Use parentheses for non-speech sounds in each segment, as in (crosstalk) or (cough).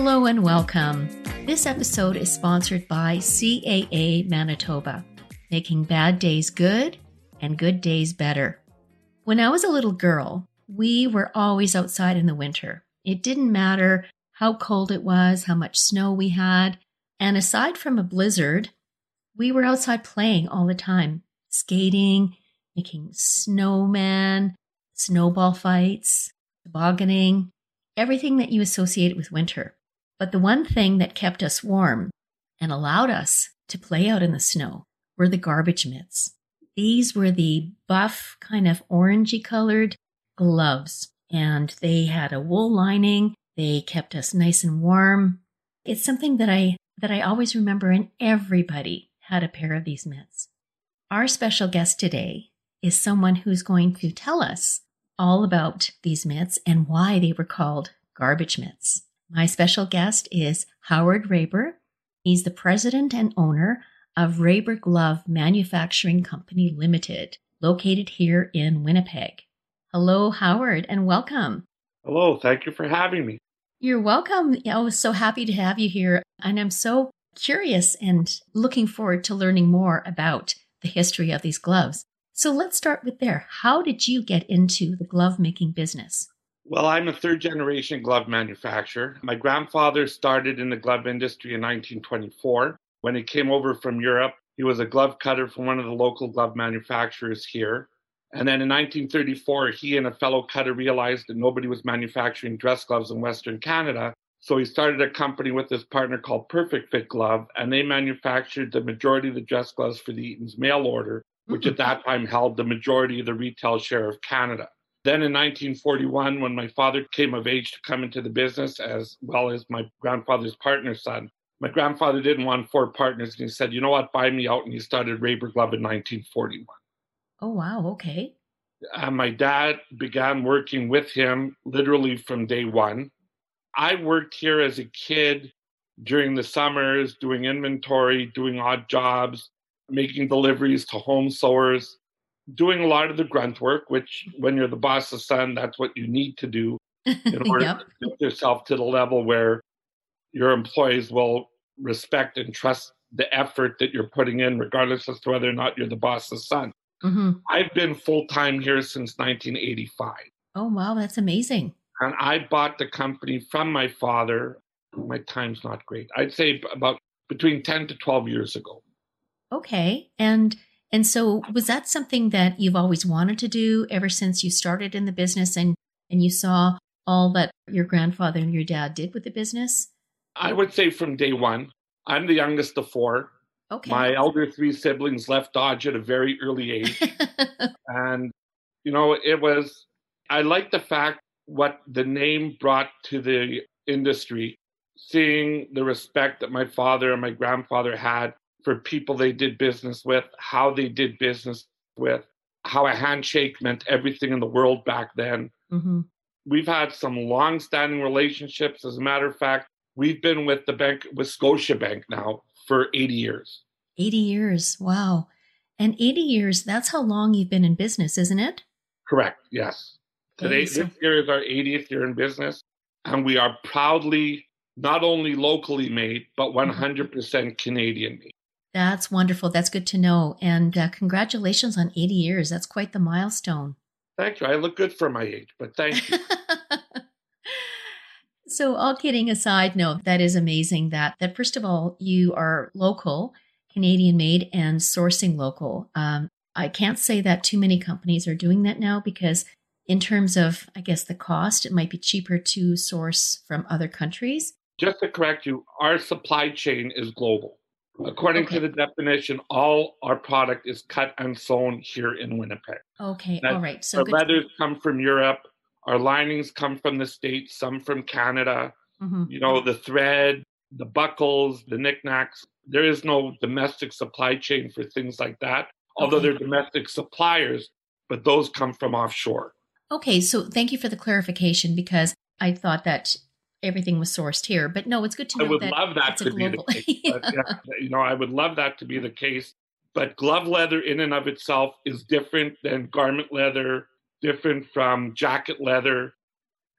Hello and welcome. This episode is sponsored by CAA Manitoba, making bad days good and good days better. When I was a little girl, we were always outside in the winter. It didn't matter how cold it was, how much snow we had. And aside from a blizzard, we were outside playing all the time, skating, making snowmen, snowball fights, tobogganing, everything that you associate with winter. But the one thing that kept us warm and allowed us to play out in the snow were the garbage mitts. These were the buff, kind of orangey colored gloves, and they had a wool lining. They kept us nice and warm. It's something that I that I always remember, and everybody had a pair of these mitts. Our special guest today is someone who's going to tell us all about these mitts and why they were called garbage mitts. My special guest is Howard Raber. He's the president and owner of Raber Glove Manufacturing Company Limited, located here in Winnipeg. Hello, Howard, and welcome. Hello, thank you for having me. You're welcome. I was so happy to have you here, and I'm so curious and looking forward to learning more about the history of these gloves. So let's start with there. How did you get into the glove making business? Well, I'm a third generation glove manufacturer. My grandfather started in the glove industry in 1924. When he came over from Europe, he was a glove cutter for one of the local glove manufacturers here. And then in 1934, he and a fellow cutter realized that nobody was manufacturing dress gloves in Western Canada. So he started a company with his partner called Perfect Fit Glove, and they manufactured the majority of the dress gloves for the Eaton's mail order, which hmm. at that time held the majority of the retail share of Canada. Then in 1941, when my father came of age to come into the business, as well as my grandfather's partner's son, my grandfather didn't want four partners, and he said, "You know what? Buy me out." And he started Raber Glove in 1941. Oh wow! Okay. Uh, my dad began working with him literally from day one. I worked here as a kid during the summers, doing inventory, doing odd jobs, making deliveries to home sewers doing a lot of the grunt work, which when you're the boss's son, that's what you need to do (laughs) in order yep. to get yourself to the level where your employees will respect and trust the effort that you're putting in, regardless as to whether or not you're the boss's son. Mm-hmm. I've been full time here since 1985. Oh, wow, that's amazing. And I bought the company from my father. My time's not great. I'd say about between 10 to 12 years ago. Okay. And and so was that something that you've always wanted to do ever since you started in the business and, and you saw all that your grandfather and your dad did with the business? I would say from day one. I'm the youngest of four. Okay. My elder three siblings left Dodge at a very early age. (laughs) and, you know, it was, I like the fact what the name brought to the industry, seeing the respect that my father and my grandfather had for people they did business with, how they did business with, how a handshake meant everything in the world back then. Mm-hmm. We've had some long-standing relationships. As a matter of fact, we've been with the bank with Scotiabank now for 80 years. 80 years. Wow. And 80 years, that's how long you've been in business, isn't it? Correct. Yes. Today, so- this year is our 80th year in business, and we are proudly not only locally made, but 100% mm-hmm. Canadian made. That's wonderful. That's good to know. And uh, congratulations on 80 years. That's quite the milestone. Thank you. I look good for my age, but thank you. (laughs) so, all kidding aside, no, that is amazing. That that first of all, you are local, Canadian made, and sourcing local. Um, I can't say that too many companies are doing that now because, in terms of, I guess, the cost, it might be cheaper to source from other countries. Just to correct you, our supply chain is global. According Okay. to the definition, all our product is cut and sewn here in Winnipeg. Okay, That- all right. So our good. leathers come from Europe. Our linings come from the States, some from Canada. Mhm. You know, the thread, the buckles, the knickknacks. There is no domestic supply chain for things like that, although Okay. they're domestic suppliers, but those come from offshore. Okay, so thank you for the clarification because I thought that everything was sourced here, but no, it's good to know. I would that love that to be the global. case. But, (laughs) yeah, you know, I would love that to be the case. But glove leather in and of itself is different than garment leather, different from jacket leather.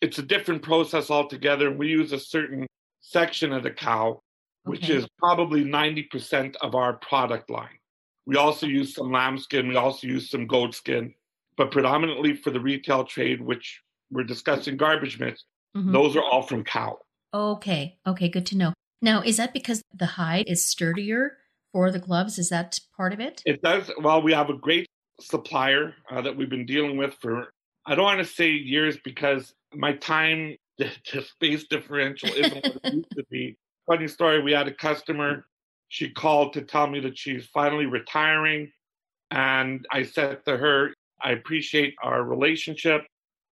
It's a different process altogether. We use a certain section of the cow, which Okay. is probably 90% of our product line. We also use some lambskin, we also use some goat skin, but predominantly for the retail trade, which we're discussing garbage mitts, Mhm. those are all from cow. Okay, okay, good to know. Now, is that because the hide is sturdier for the gloves? Is that part of it? It does. Well, we have a great supplier uh, that we've been dealing with for, I don't want to say years because my time (laughs) to space differential isn't what it used to be. (laughs) Funny story we had a customer, she called to tell me that she's finally retiring. And I said to her, I appreciate our relationship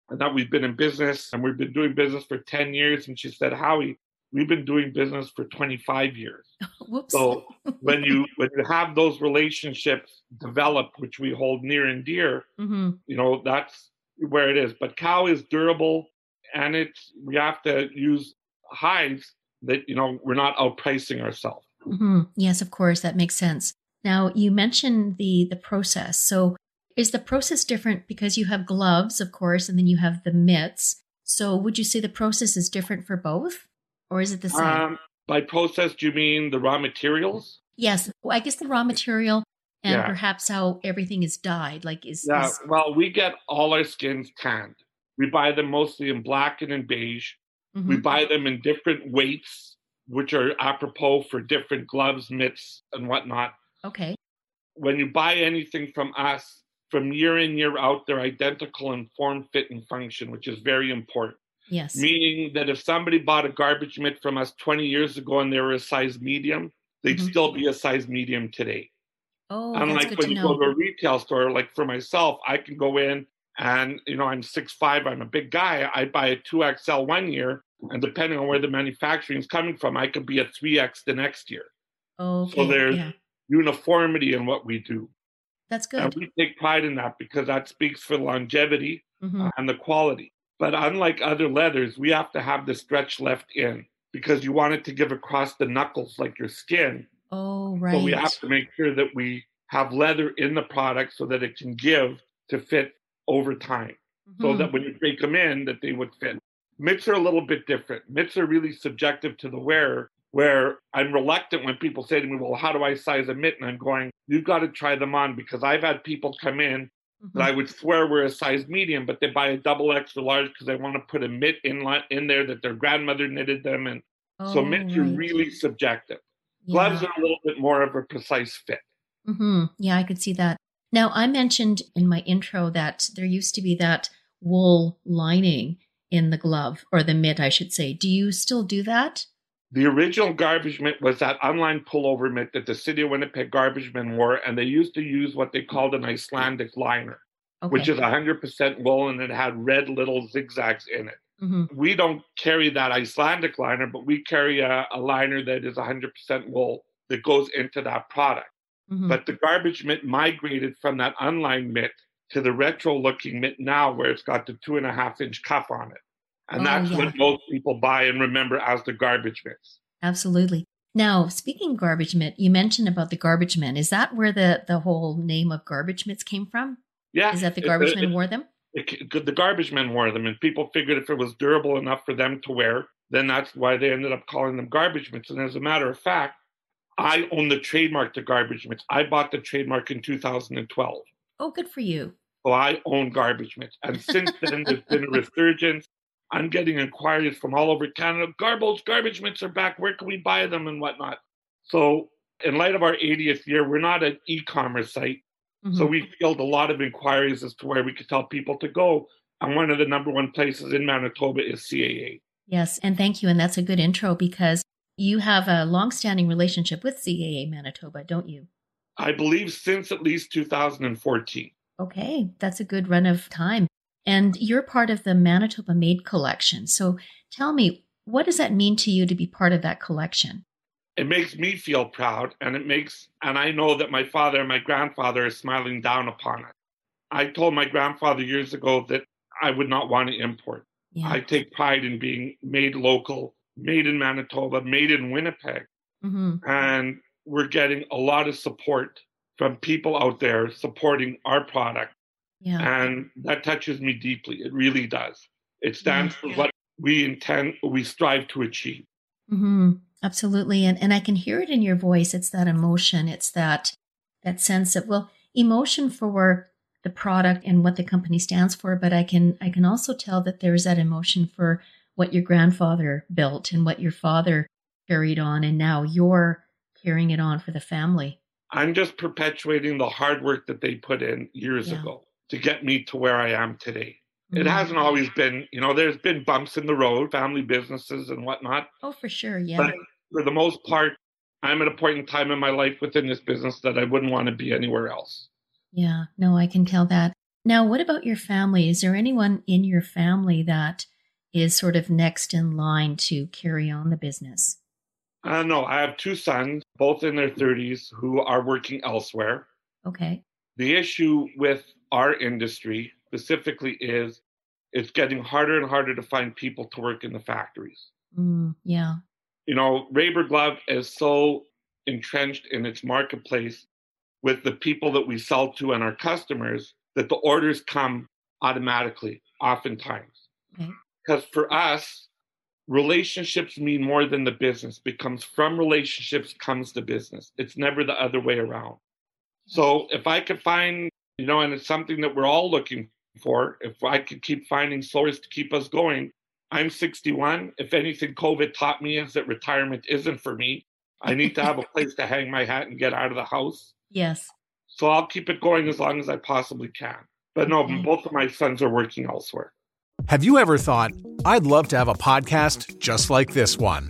and that we've been in business and we've been doing business for 10 years. And she said, Howie, we've been doing business for 25 years. (laughs) Whoops. So (laughs) when you when you have those relationships develop, which we hold near and dear, hmm you know that's where it is. But cow is durable, and it's we have to use hives that you know we're not outpricing ourselves. hmm Yes, of course, that makes sense. Now, you mentioned the the process. So, is the process different because you have gloves, of course, and then you have the mitts? So, would you say the process is different for both, or is it the same? Um, by process, do you mean the raw materials? yes, well, I guess the raw material and Yeah. perhaps how everything is dyed. Like, is, Yeah. is Well, we get all our skins tanned. We buy them mostly in black and in beige. Mhm. We buy them in different weights, which are apropos for different gloves, mitts, and whatnot. okay? when you buy anything from us, from year in, year out, they're identical in form, fit, and function, which is very important. Yes. Meaning that if somebody bought a garbage mitt from us 20 years ago and they were a size medium, they'd Mhm. still be a size medium today. oh, that's Unlike when you know. go to a retail store, like for myself, I can go in and, you know, I'm 6'5, I'm a big guy. I buy a 2XL one year, and depending on where the manufacturing is coming from, I could be a 3X the next year. okay. So there's- yeah, Uniformity in what we do. That's good. And we take pride in that because that speaks for longevity hmm and the quality. But unlike other leathers, we have to have the stretch left in because you want it to give across the knuckles like your skin. Oh, right. So we have to make sure that we have leather in the product so that it can give to fit over time. So Mhm. that when you break them in, that they would fit. Mitts are a little bit different. Mitts are really subjective to the wearer, where I'm reluctant when people say to me, Well, how do I size a mitt? And I'm going, You've got to try them on because I've had people come in Mhm. that I would swear were a size medium, but they buy a double extra large because they want to put a mitt in in there that their grandmother knitted them, and so Oh, mitts are really subjective. Gloves are a little bit more of a precise fit. hmm Yeah, I could see that. Now, I mentioned in my intro that there used to be that wool lining in the glove or the mitt, I should say. Do you still do that? The original garbage mitt was that unlined pullover mitt that the city of Winnipeg garbage men wore, and they used to use what they called an Icelandic liner, Okay. which is 100% wool and it had red little zigzags in it. hmm We don't carry that Icelandic liner, but we carry a, a liner that is 100% wool that goes into that product. hmm But the garbage mitt migrated from that unlined mitt to the retro looking mitt now, where it's got the two and a half inch cuff on it. And Oh, that's yeah. what most people buy and remember as the garbage mitts. Absolutely. Now, speaking of garbage mitt, you mentioned about the garbage men. Is that where the, the whole name of garbage mitts came from? Yeah. Is that the garbage it- men it- wore them? it- the garbage men wore them, and people figured if it was durable enough for them to wear, then that's why they ended up calling them garbage mitts. And as a matter of fact, I own the trademark to garbage mitts. I bought the trademark in 2012. Oh, good for you. So I own Garbage Mitts. And since then, there's been a (laughs) resurgence. I'm getting inquiries from all over Canada. Garbage, garbage mitts are back. Where can we buy them and whatnot? So, in light of our 80th year, we're not an e commerce site. Mm-hmm. So, we field a lot of inquiries as to where we could tell people to go. And one of the number one places in Manitoba is CAA. Yes. And thank you. And that's a good intro because you have a long-standing relationship with CAA Manitoba, don't you? I believe since at least 2014. Okay, that's a good run of time. And you're part of the Manitoba Made collection. So tell me, what does that mean to you to be part of that collection? It makes me feel proud, and it makes, and I know that my father and my grandfather are smiling down upon it. I told my grandfather years ago that I would not want to import. Yeah. I take pride in being made local made in Manitoba, made in Winnipeg. Mm-hmm. And we're getting a lot of support from people out there supporting our product. Yeah. And that touches me deeply. It really does. It stands yeah. for what we intend, we strive to achieve. Mm-hmm. Absolutely. And, and I can hear it in your voice. It's that emotion. It's that, that sense of, well, emotion for the product and what the company stands for. But I can, I can also tell that there's that emotion for what your grandfather built and what your father carried on, and now you're carrying it on for the family. I'm just perpetuating the hard work that they put in years yeah. ago to get me to where I am today. Mm-hmm. It hasn't always been, you know, there's been bumps in the road, family businesses and whatnot. Oh, for sure. Yeah. But for the most part, I'm at a point in time in my life within this business that I wouldn't want to be anywhere else. Yeah, no, I can tell that. Now, what about your family? Is there anyone in your family that is sort of next in line to carry on the business? Uh, no, I have two sons, both in their 30s, who are working elsewhere. Okay. The issue with our industry specifically is it's getting harder and harder to find people to work in the factories. Mm, yeah. You know, Raber Glove is so entrenched in its marketplace with the people that we sell to and our customers that the orders come automatically, oftentimes. Okay. Because for us, relationships mean more than the business becomes from relationships comes the business. It's never the other way around. So if I could find, you know, and it's something that we're all looking for, if I could keep finding stories to keep us going, I'm 61. If anything, COVID taught me is that retirement isn't for me. I need to have a (laughs) place to hang my hat and get out of the house. Yes. So I'll keep it going as long as I possibly can. But no, okay. both of my sons are working elsewhere. Have you ever thought, I'd love to have a podcast just like this one?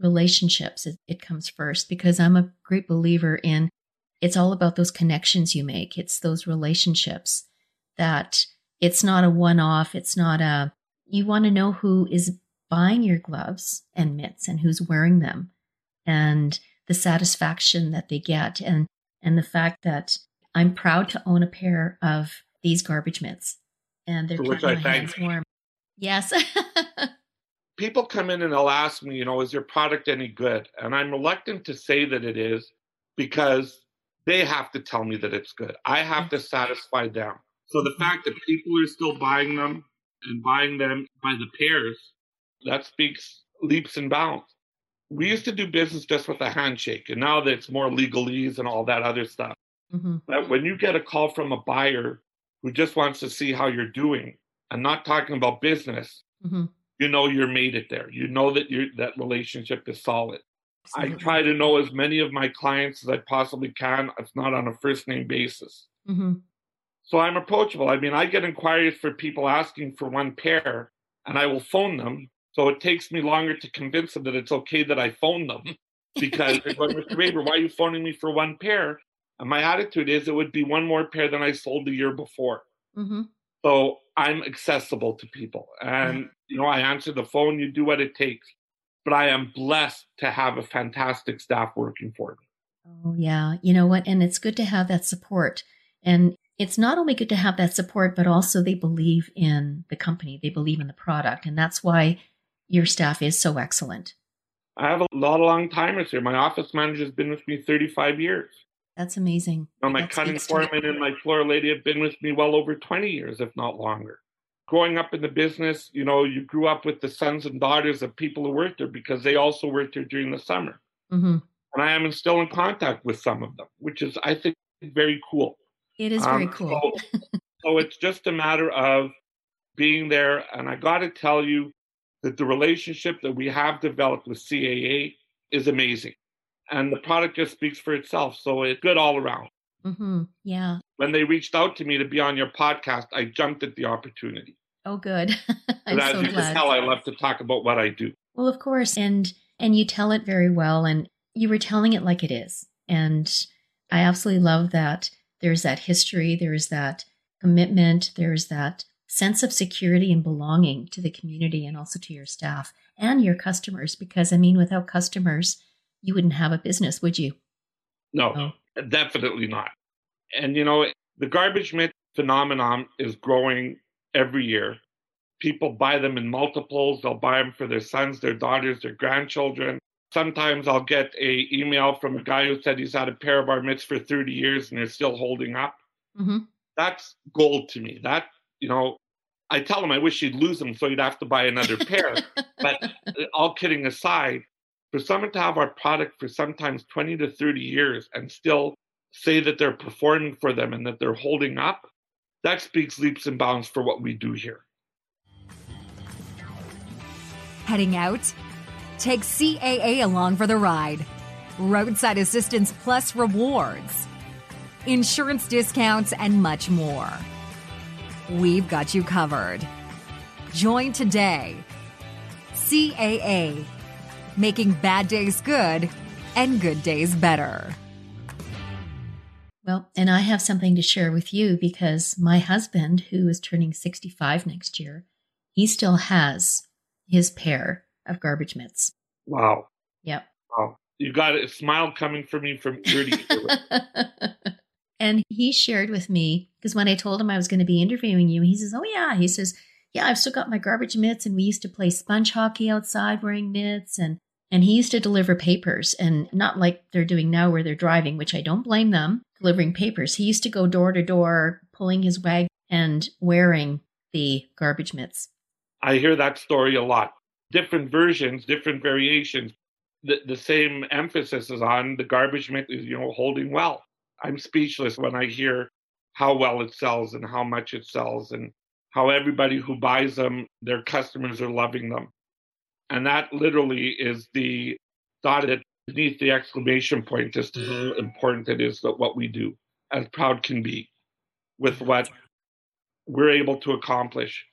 relationships. It, it, comes first because I'm a great believer in it's all about those connections you make. It's those relationships that it's not a one off. It's not a, you want to know who is buying your gloves and mitts and who's wearing them and the satisfaction that they get and, and the fact that I'm proud to own a pair of these garbage mitts and they're keeping my hands warm. Yes. (laughs) people come in and they'll ask me, you know, is your product any good? And I'm reluctant to say that it is because they have to tell me that it's good. I have to satisfy them. So the fact that people are still buying them and buying them by the pairs, that speaks leaps and bounds. We used to do business just with a handshake, and now that it's more legalese and all that other stuff. Mm-hmm. But when you get a call from a buyer who just wants to see how you're doing and not talking about business, mm-hmm you know you're made it there. You know that you that relationship is solid. I try to know as many of my clients as I possibly can, if not on a first name basis. Mm-hmm. So I'm approachable. I mean, I get inquiries for people asking for one pair, and I will phone them. So it takes me longer to convince them that it's okay that I phone them (laughs) because they're going, Mr. Raber, why are you phoning me for one pair? And my attitude is it would be one more pair than I sold the year before. Mm-hmm. So I'm accessible to people. And, you know, I answer the phone, you do what it takes. But I am blessed to have a fantastic staff working for me. Oh, yeah. You know what? And it's good to have that support. And it's not only good to have that support, but also they believe in the company, they believe in the product. And that's why your staff is so excellent. I have a lot of long timers here. My office manager has been with me 35 years. That's amazing. Know, my That cutting foreman and my floor lady have been with me well over 20 years, if not longer. Growing up in the business, you know, you grew up with the sons and daughters of people who worked there because they also worked there during the summer. Mhm. And I am still in contact with some of them, which is, I think, very cool. It is very Um, cool. So, so it's just a matter of being there. And I got to tell you that the relationship that we have developed with CAA is amazing. And the product just speaks for itself. So it's good all around. hmm Yeah. When they reached out to me to be on your podcast, I jumped at the opportunity. Oh, good. (laughs) I'm as so you glad. can tell, I love to talk about what I do. Well, of course, and and you tell it very well, and you were telling it like it is, and I absolutely love that. There's that history, there's that commitment, there's that sense of security and belonging to the community, and also to your staff and your customers. Because I mean, without customers, you wouldn't have a business, would you? No, definitely not. And you know, the garbage mitt phenomenon is growing every year. People buy them in multiples. They'll buy them for their sons, their daughters, their grandchildren. Sometimes I'll get a email from a guy who said he's had a pair of our mitts for 30 years and they're still holding up. hmm That's gold to me. That, you know, I tell him I wish he'd lose them so he'd have to buy another pair. (laughs) but uh, all kidding aside, for someone to have our product for sometimes 20 to 30 years and still say that they're performing for them and that they're holding up, that speaks leaps and bounds for what we do here. Heading out? Take CAA along for the ride. Roadside assistance plus rewards, insurance discounts, and much more. We've got you covered. Join today. CAA, making bad days good and good days better. Well, and I have something to share with you because my husband, who is turning 65 next year, he still has his pair of garbage mitts. Wow. Yep. Wow. You got a smile coming from me from ear to ear. (laughs) and he shared with me because when I told him I was going to be interviewing you, he says, "Oh yeah," he says, "Yeah, I've still got my garbage mitts, and we used to play sponge hockey outside wearing mitts, and and he used to deliver papers, and not like they're doing now where they're driving, which I don't blame them delivering papers. He used to go door to door, pulling his wag and wearing the garbage mitts. I hear that story a lot. Different versions, different variations. The, the same emphasis is on the garbage mitt is, you know, holding well. I'm speechless when I hear how well it sells and how much it sells and how everybody who buys them, their customers are loving them. And that literally is the dotted beneath the exclamation point to how important it is that what we do, as proud can be, with what we're able to accomplish.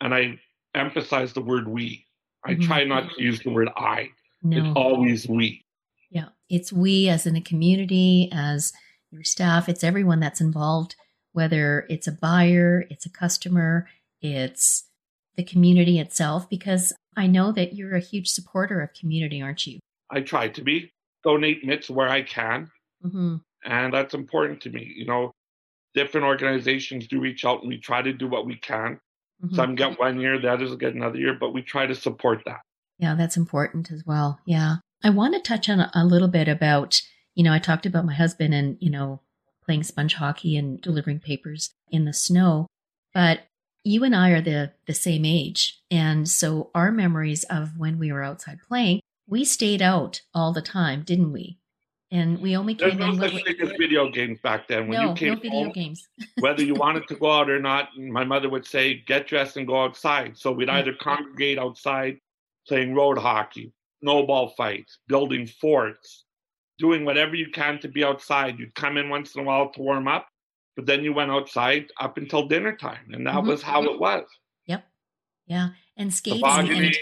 And I emphasize the word we. I Mhm. try not to use the word I. No, It's always we. Yeah, it's we as in a community, as your staff, it's everyone that's involved, whether it's a buyer, it's a customer, it's the community itself, because I know that you're a huge supporter of community, aren't you? I try to be. Donate mitts where I can. Mm-hmm. And that's important to me. You know, different organizations do reach out and we try to do what we can. Mm-hmm. Some get one year, the others get another year, but we try to support that. Yeah, that's important as well. Yeah. I want to touch on a, a little bit about, you know, I talked about my husband and, you know, playing sponge hockey and delivering papers in the snow, but you and I are the the same age. And so our memories of when we were outside playing, we stayed out all the time, didn't we? And we only There's came no in such when thing as video games back then. When no, you came no video home, games. (laughs) whether you wanted to go out or not, my mother would say, get dressed and go outside. So we'd either congregate outside playing road hockey, snowball fights, building forts, doing whatever you can to be outside. You'd come in once in a while to warm up, but then you went outside up until dinner time. And that Mhm. was how it was. Yep. Yeah. And skating and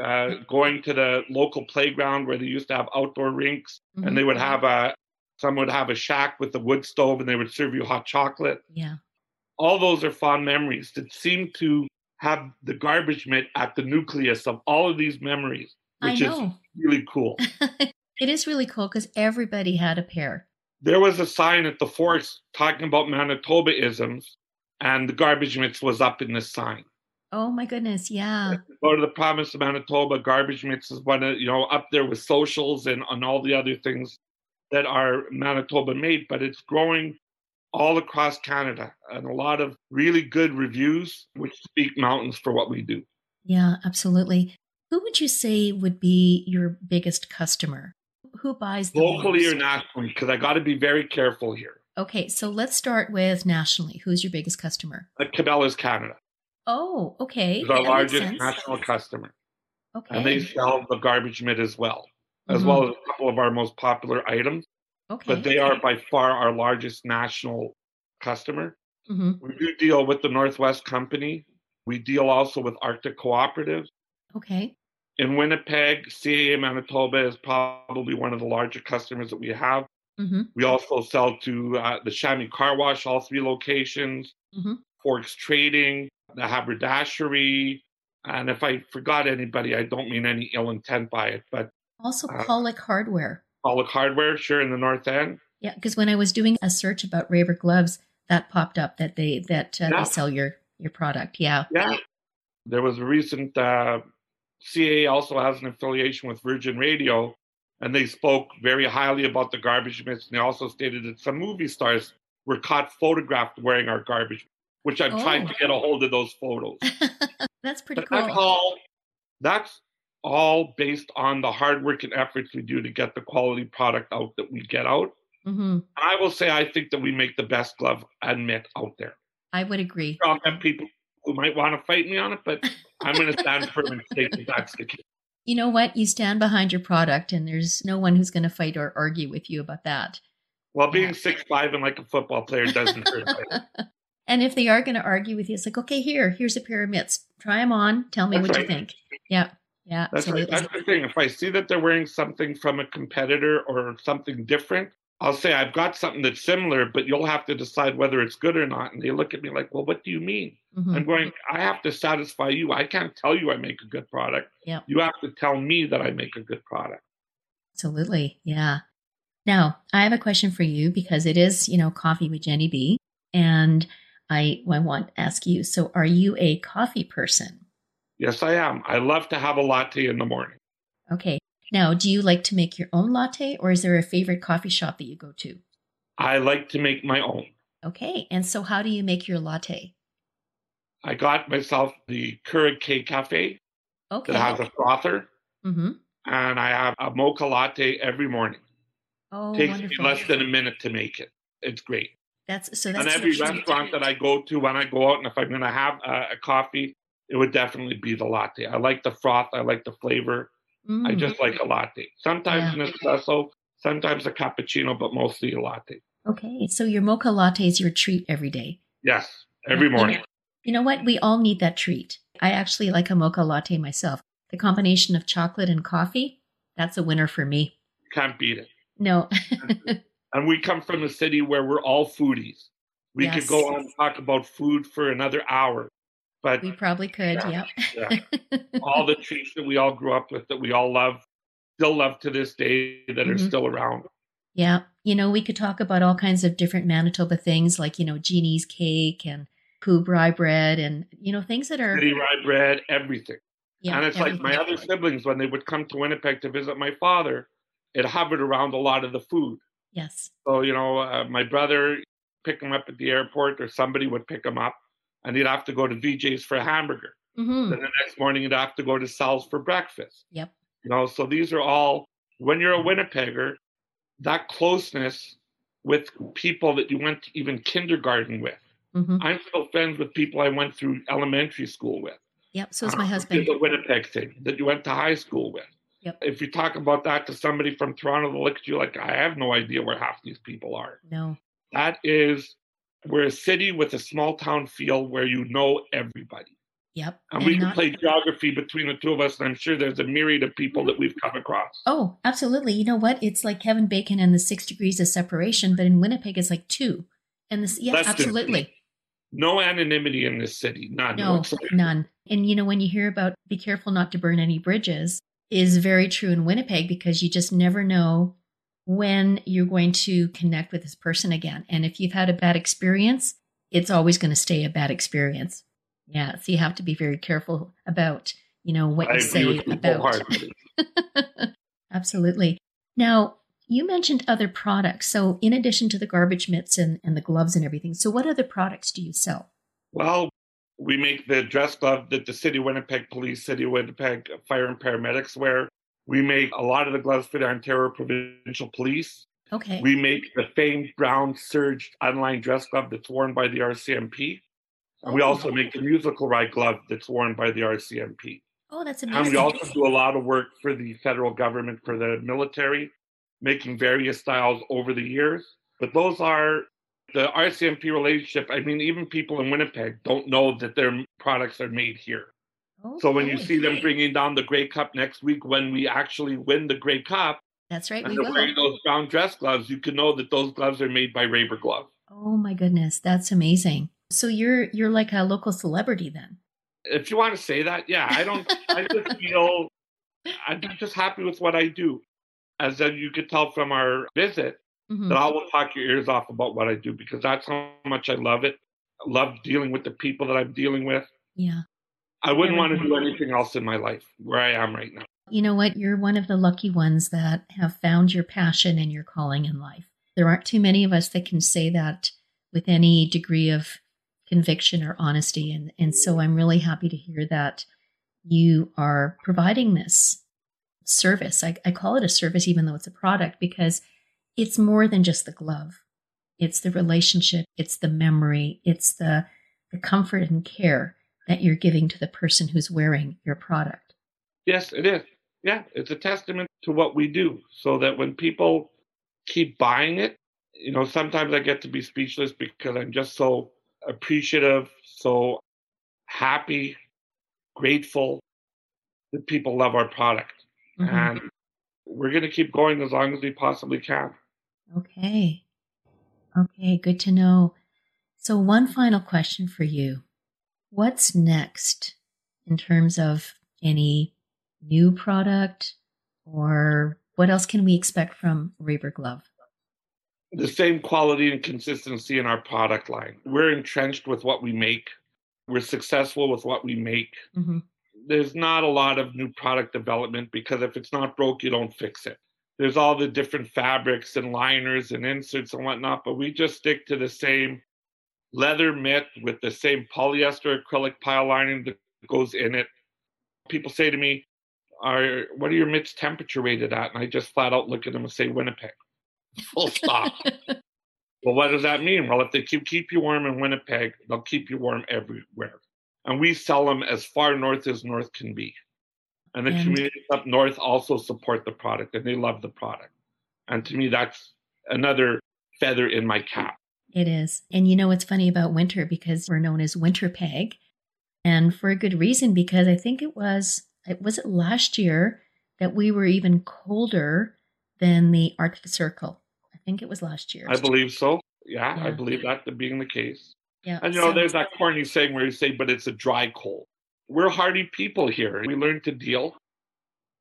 uh, going to the local playground where they used to have outdoor rinks, Mhm. and they would have a, some would have a shack with a wood stove and they would serve you hot chocolate. yeah. all those are fond memories that seem to have the garbage mitt at the nucleus of all of these memories, which is really cool. (laughs) it is really cool because everybody had a pair. There was a sign at the Forks talking about Manitoba isms, and the garbage mitts was up in the sign. Oh my goodness, yeah. Go to the province of Manitoba, garbage mitts is one of you know up there with socials and on all the other things that are Manitoba made, but it's growing all across Canada and a lot of really good reviews, which speak mountains for what we do. Yeah, absolutely. Who would you say would be your biggest customer? Who buys the locally most? or nationally? Because I got to be very careful here. Okay, so let's start with nationally. Who's your biggest customer? Uh, Cabela's Canada Oh, okay. is our That largest national customer, Okay. and they sell the garbage mitt as well, as Mhm. well as a couple of our most popular items. okay. But they are by far our largest national customer. hmm We do deal with the Northwest Company. We deal also with Arctic Cooperative. Okay. In Winnipeg, CAA Manitoba is probably one of the larger customers that we have. hmm We also sell to uh, the Chamois Car Wash, all three locations, Mhm. Forks Trading, the Haberdashery. And if I forgot anybody, I don't mean any ill intent by it, but Also, Uh, Pollock Hardware. Pollock Hardware, sure, in the North End. Yeah, because when I was doing a search about Raber gloves, that popped up that they that uh, Yeah. they sell your your product. Yeah. Yeah. There was a recent, uh, CAA also has an affiliation with Virgin Radio, and they spoke very highly about the garbage mitts. And they also stated that some movie stars were caught photographed wearing our garbage, which I'm trying Oh. to get a hold of those photos. (laughs) That's pretty But cool. that's all. That's all based on the hard work and efforts we do to get the quality product out that we get out. hmm I will say I think that we make the best glove and mitt out there. I would agree. I'll have people who might want to fight me on it, but I'm going to stand firm and state that that's the case. You know what? You stand behind your product, and there's no one who's going to fight or argue with you about that. Well, being Yeah. six five and like a football player doesn't hurt. right? (laughs) and if they are going to argue with you, it's like, okay, here, here's a pair of mitts. Try them on. Tell me That's what you think. Yeah. Yeah. That's right. absolutely. That's the thing. If I see that they're wearing something from a competitor or something different, I'll say I've got something that's similar, but you'll have to decide whether it's good or not. And they look at me like, "Well, what do you mean?" Mhm. I'm going. I have to satisfy you. I can't tell you I make a good product. Yeah. You have to tell me that I make a good product. Absolutely. Yeah. Now, I have a question for you because it is, you know, coffee with Genny B. And I, I want to ask you so, are you a coffee person? Yes, I am. I love to have a latte in the morning. Okay. Now, do you like to make your own latte or is there a favorite coffee shop that you go to? I like to make my own. Okay. And so, how do you make your latte? I got myself the Keurig K Cafe Okay. that has a frother, mm-hmm. and I have a mocha latte every morning. Oh, It takes wonderful. me less than a minute to make it. It's great. That's so. and That's every your treat. restaurant that I go to, when I go out, and if I'm going to have a, a coffee, it would definitely be the latte. I like the froth. I like the flavor. I Mm. just like a latte. Sometimes Yeah. an espresso, sometimes a cappuccino, but mostly a latte. Okay. So your mocha latte is your treat every day. Yes, every know- morning. You know what? We all need that treat. I actually like a mocha latte myself. The combination of chocolate and coffee, that's a winner for me. Can't beat it. No. (laughs) And we come from a city where we're all foodies. We Yes. could go on and talk about food for another hour, but we probably could. Yeah, Yep. (laughs) all the treats that we all grew up with that we all love, still love to this day, that are Mhm. still around. yeah. You know, we could talk about all kinds of different Manitoba things like, you know, Jeannie's cake and Coob rye bread and, you know, things that are. City rye bread, everything. Yeah, and it's like my other siblings, when they would come to Winnipeg to visit my father, it hovered around a lot of the food. Yes. So, you know, uh, my brother pick him up at the airport or somebody would pick him up and he'd have to go to VJ's for a hamburger. hmm Then the next morning he'd have to go to Sal's for breakfast. Yep. You know, so these are all, when you're a Winnipegger, that closeness with people that you went to even kindergarten with. hmm I'm still friends with people I went through elementary school with. Yep. So is my Uh, husband. The Winnipeg thing that you went to high school with. Yep. If you talk about that to somebody from Toronto, they'll look at you like, I have no idea where half these people are. No. That is, we're a city with a small town feel where you know everybody. Yep. And, we can not- play geography between the two of us, and I'm sure there's a myriad of people that we've come across. Oh, absolutely. You know what? It's like Kevin Bacon and the six degrees of separation, but in Winnipeg it's like two. And this, yeah, Less absolutely. No anonymity in this city, none. No, whatsoever. none. And you know, when you hear about be careful not to burn any bridges, is very true in Winnipeg because you just never know when you're going to connect with this person again. And if you've had a bad experience, it's always going to stay a bad experience. Yeah. So you have to be very careful about, you know, what I you say about. (laughs) Absolutely. Now, you mentioned other products. So, in addition to the garbage mitts and, and the gloves and everything, so what other products do you sell? Well, we make the dress glove that the City of Winnipeg Police, City of Winnipeg Fire and Paramedics wear. We make a lot of the gloves for the Ontario Provincial Police. Okay. We make the famed brown serge unlined dress glove that's worn by the RCMP. And we also make the musical ride glove that's worn by the RCMP. oh, that's amazing. And we also do a lot of work for the federal government, for the military, making various styles over the years. But those are the RCMP relationship. I mean, even people in Winnipeg don't know that their products are made here. So when you see them bringing down the Grey Cup next week, when we actually win the Grey Cup, That's right. and We wearing those brown dress gloves, you can know that those gloves are made by Raber Glove. Oh my goodness, that's amazing. So you're you're like a local celebrity then. If you want to say that, yeah, I don't. I just (laughs) feel I'm just happy with what I do. As you could tell from our visit, Mhm. that I will talk your ears off about what I do because that's how much I love it. I love dealing with the people that I'm dealing with. Yeah. I wouldn't want to do anything else in my life where I am right now. You know what? You're one of the lucky ones that have found your passion and your calling in life. There aren't too many of us that can say that with any degree of conviction or honesty. And, and so I'm really happy to hear that you are providing this service. I, I call it a service, even though it's a product, because it's more than just the glove. It's the relationship, it's the memory, it's the, the comfort and care that you're giving to the person who's wearing your product. Yes, it is. Yeah, it's a testament to what we do so that when people keep buying it, you know, sometimes I get to be speechless because I'm just so appreciative, so happy, grateful that people love our product. Mhm. And we're going to keep going as long as we possibly can. Okay. Okay, good to know. So, one final question for you. What's next in terms of any new product or what else can we expect from Raber Glove? the same quality and consistency in our product line. We're entrenched with what we make. We're successful with what we make. hmm There's not a lot of new product development because if it's not broke, you don't fix it. There's all the different fabrics and liners and inserts and whatnot, but we just stick to the same leather mitt with the same polyester acrylic pile lining that goes in it. People say to me, are what are your mitts temperature rated at? And I just flat out look at them and say Winnipeg. Full stop. (laughs) Well, what does that mean? Well, if they keep keep you warm in Winnipeg, they'll keep you warm everywhere. And we sell them as far north as north can be. And the And- communities up north also support the product and they love the product. And to me, that's another feather in my cap. It is. And you know what's funny about winter because we're known as Winterpeg. And for a good reason because I think it was it was it last year that we were even colder than the Arctic Circle. I think it was last year. I believe so. Yeah, I believe that to being the case. Yeah. And you know, so- there's that corny saying where you say, but it's a dry cold. We're hardy people here. We learn to deal.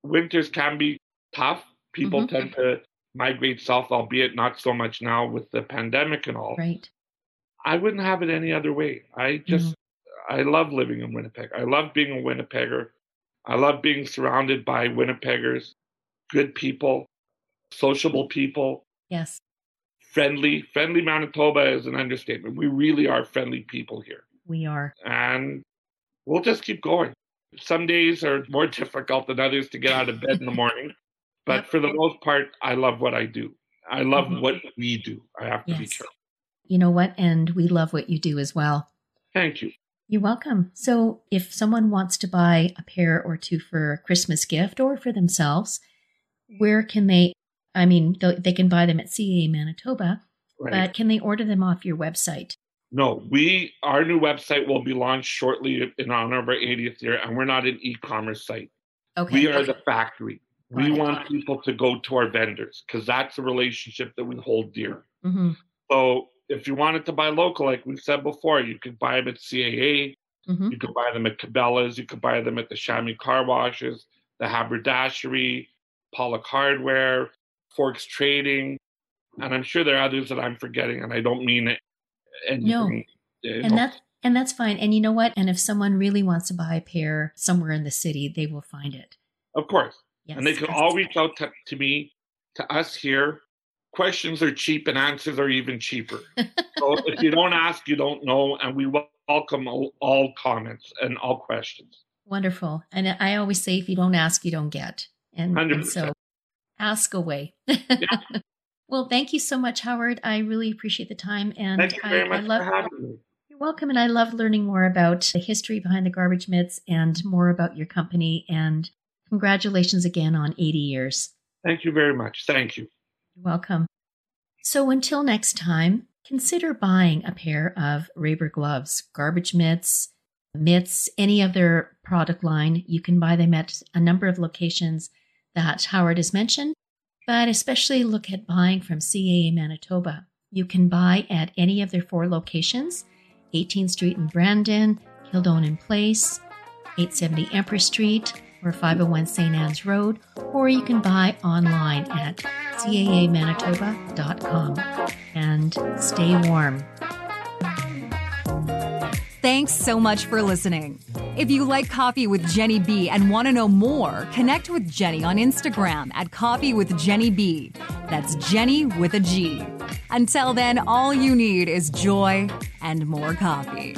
Winters can be tough. People Mhm. tend to migrate south, albeit not so much now with the pandemic and all. right. I wouldn't have it any other way. I just, mm-hmm. I love living in Winnipeg. I love being a Winnipegger. I love being surrounded by Winnipeggers, good people, sociable people, Yes. friendly. Friendly Manitoba is an understatement. We really are friendly people here. We are. and we'll just keep going. Some days are more (laughs) difficult than others to get out of bed in the (laughs) morning, but for the most part, I love what I do. I love Mhm. what we do. I have to be Yes. careful. You know what? And we love what you do as well. Thank you. You're welcome. So, if someone wants to buy a pair or two for a Christmas gift or for themselves, where can they? I mean, they can buy them at CAA Manitoba, Right. but can they order them off your website? no, we our new website will be launched shortly in honor of our 80th year, and we're not an e-commerce site. Okay. We are the factory. We it. want people to go to our vendors because that's a relationship that we hold dear. hmm So if you wanted to buy local, like we said before, you could buy them at CAA, hmm You could buy them at Cabela's. You could buy them at the Chamois Car Washes, the Haberdashery, Pollock Hardware, Forks Trading, and I'm sure there are others that I'm forgetting, and I don't mean it. Anything, no, and that and that's fine. And you know what? And if someone really wants to buy a pair somewhere in the city, they will find it. Of course. Yes, and they can all reach out to, to me, to us here. Questions are cheap and answers are even cheaper. (laughs) so if you don't ask, you don't know. And we welcome all, all comments and all questions. Wonderful. And I always say, if you don't ask, you don't get. And, and so ask away. Yeah. (laughs) well, thank you so much, Howard. I really appreciate the time. And thank you very I, I love, for having me. You're welcome. And I love learning more about the history behind the garbage mitts and more about your company. And congratulations again on 80 years. Thank you very much. Thank you. You're welcome. So until next time, consider buying a pair of Raber gloves, garbage mitts, mitts, any other product line. You can buy them at a number of locations that Howard has mentioned, but especially look at buying from CAA Manitoba. You can buy at any of their four locations 18th Street in Brandon, Kildonan Place, 870 Empress Street, or 501 St. Anne's Road, or you can buy online at caamanitoba.com. And stay warm. Thanks so much for listening. If you like Coffee with Genny B and want to know more, connect with Genny on Instagram at Coffee with Genny B. That's Genny with a G. Until then, all you need is joy and more coffee.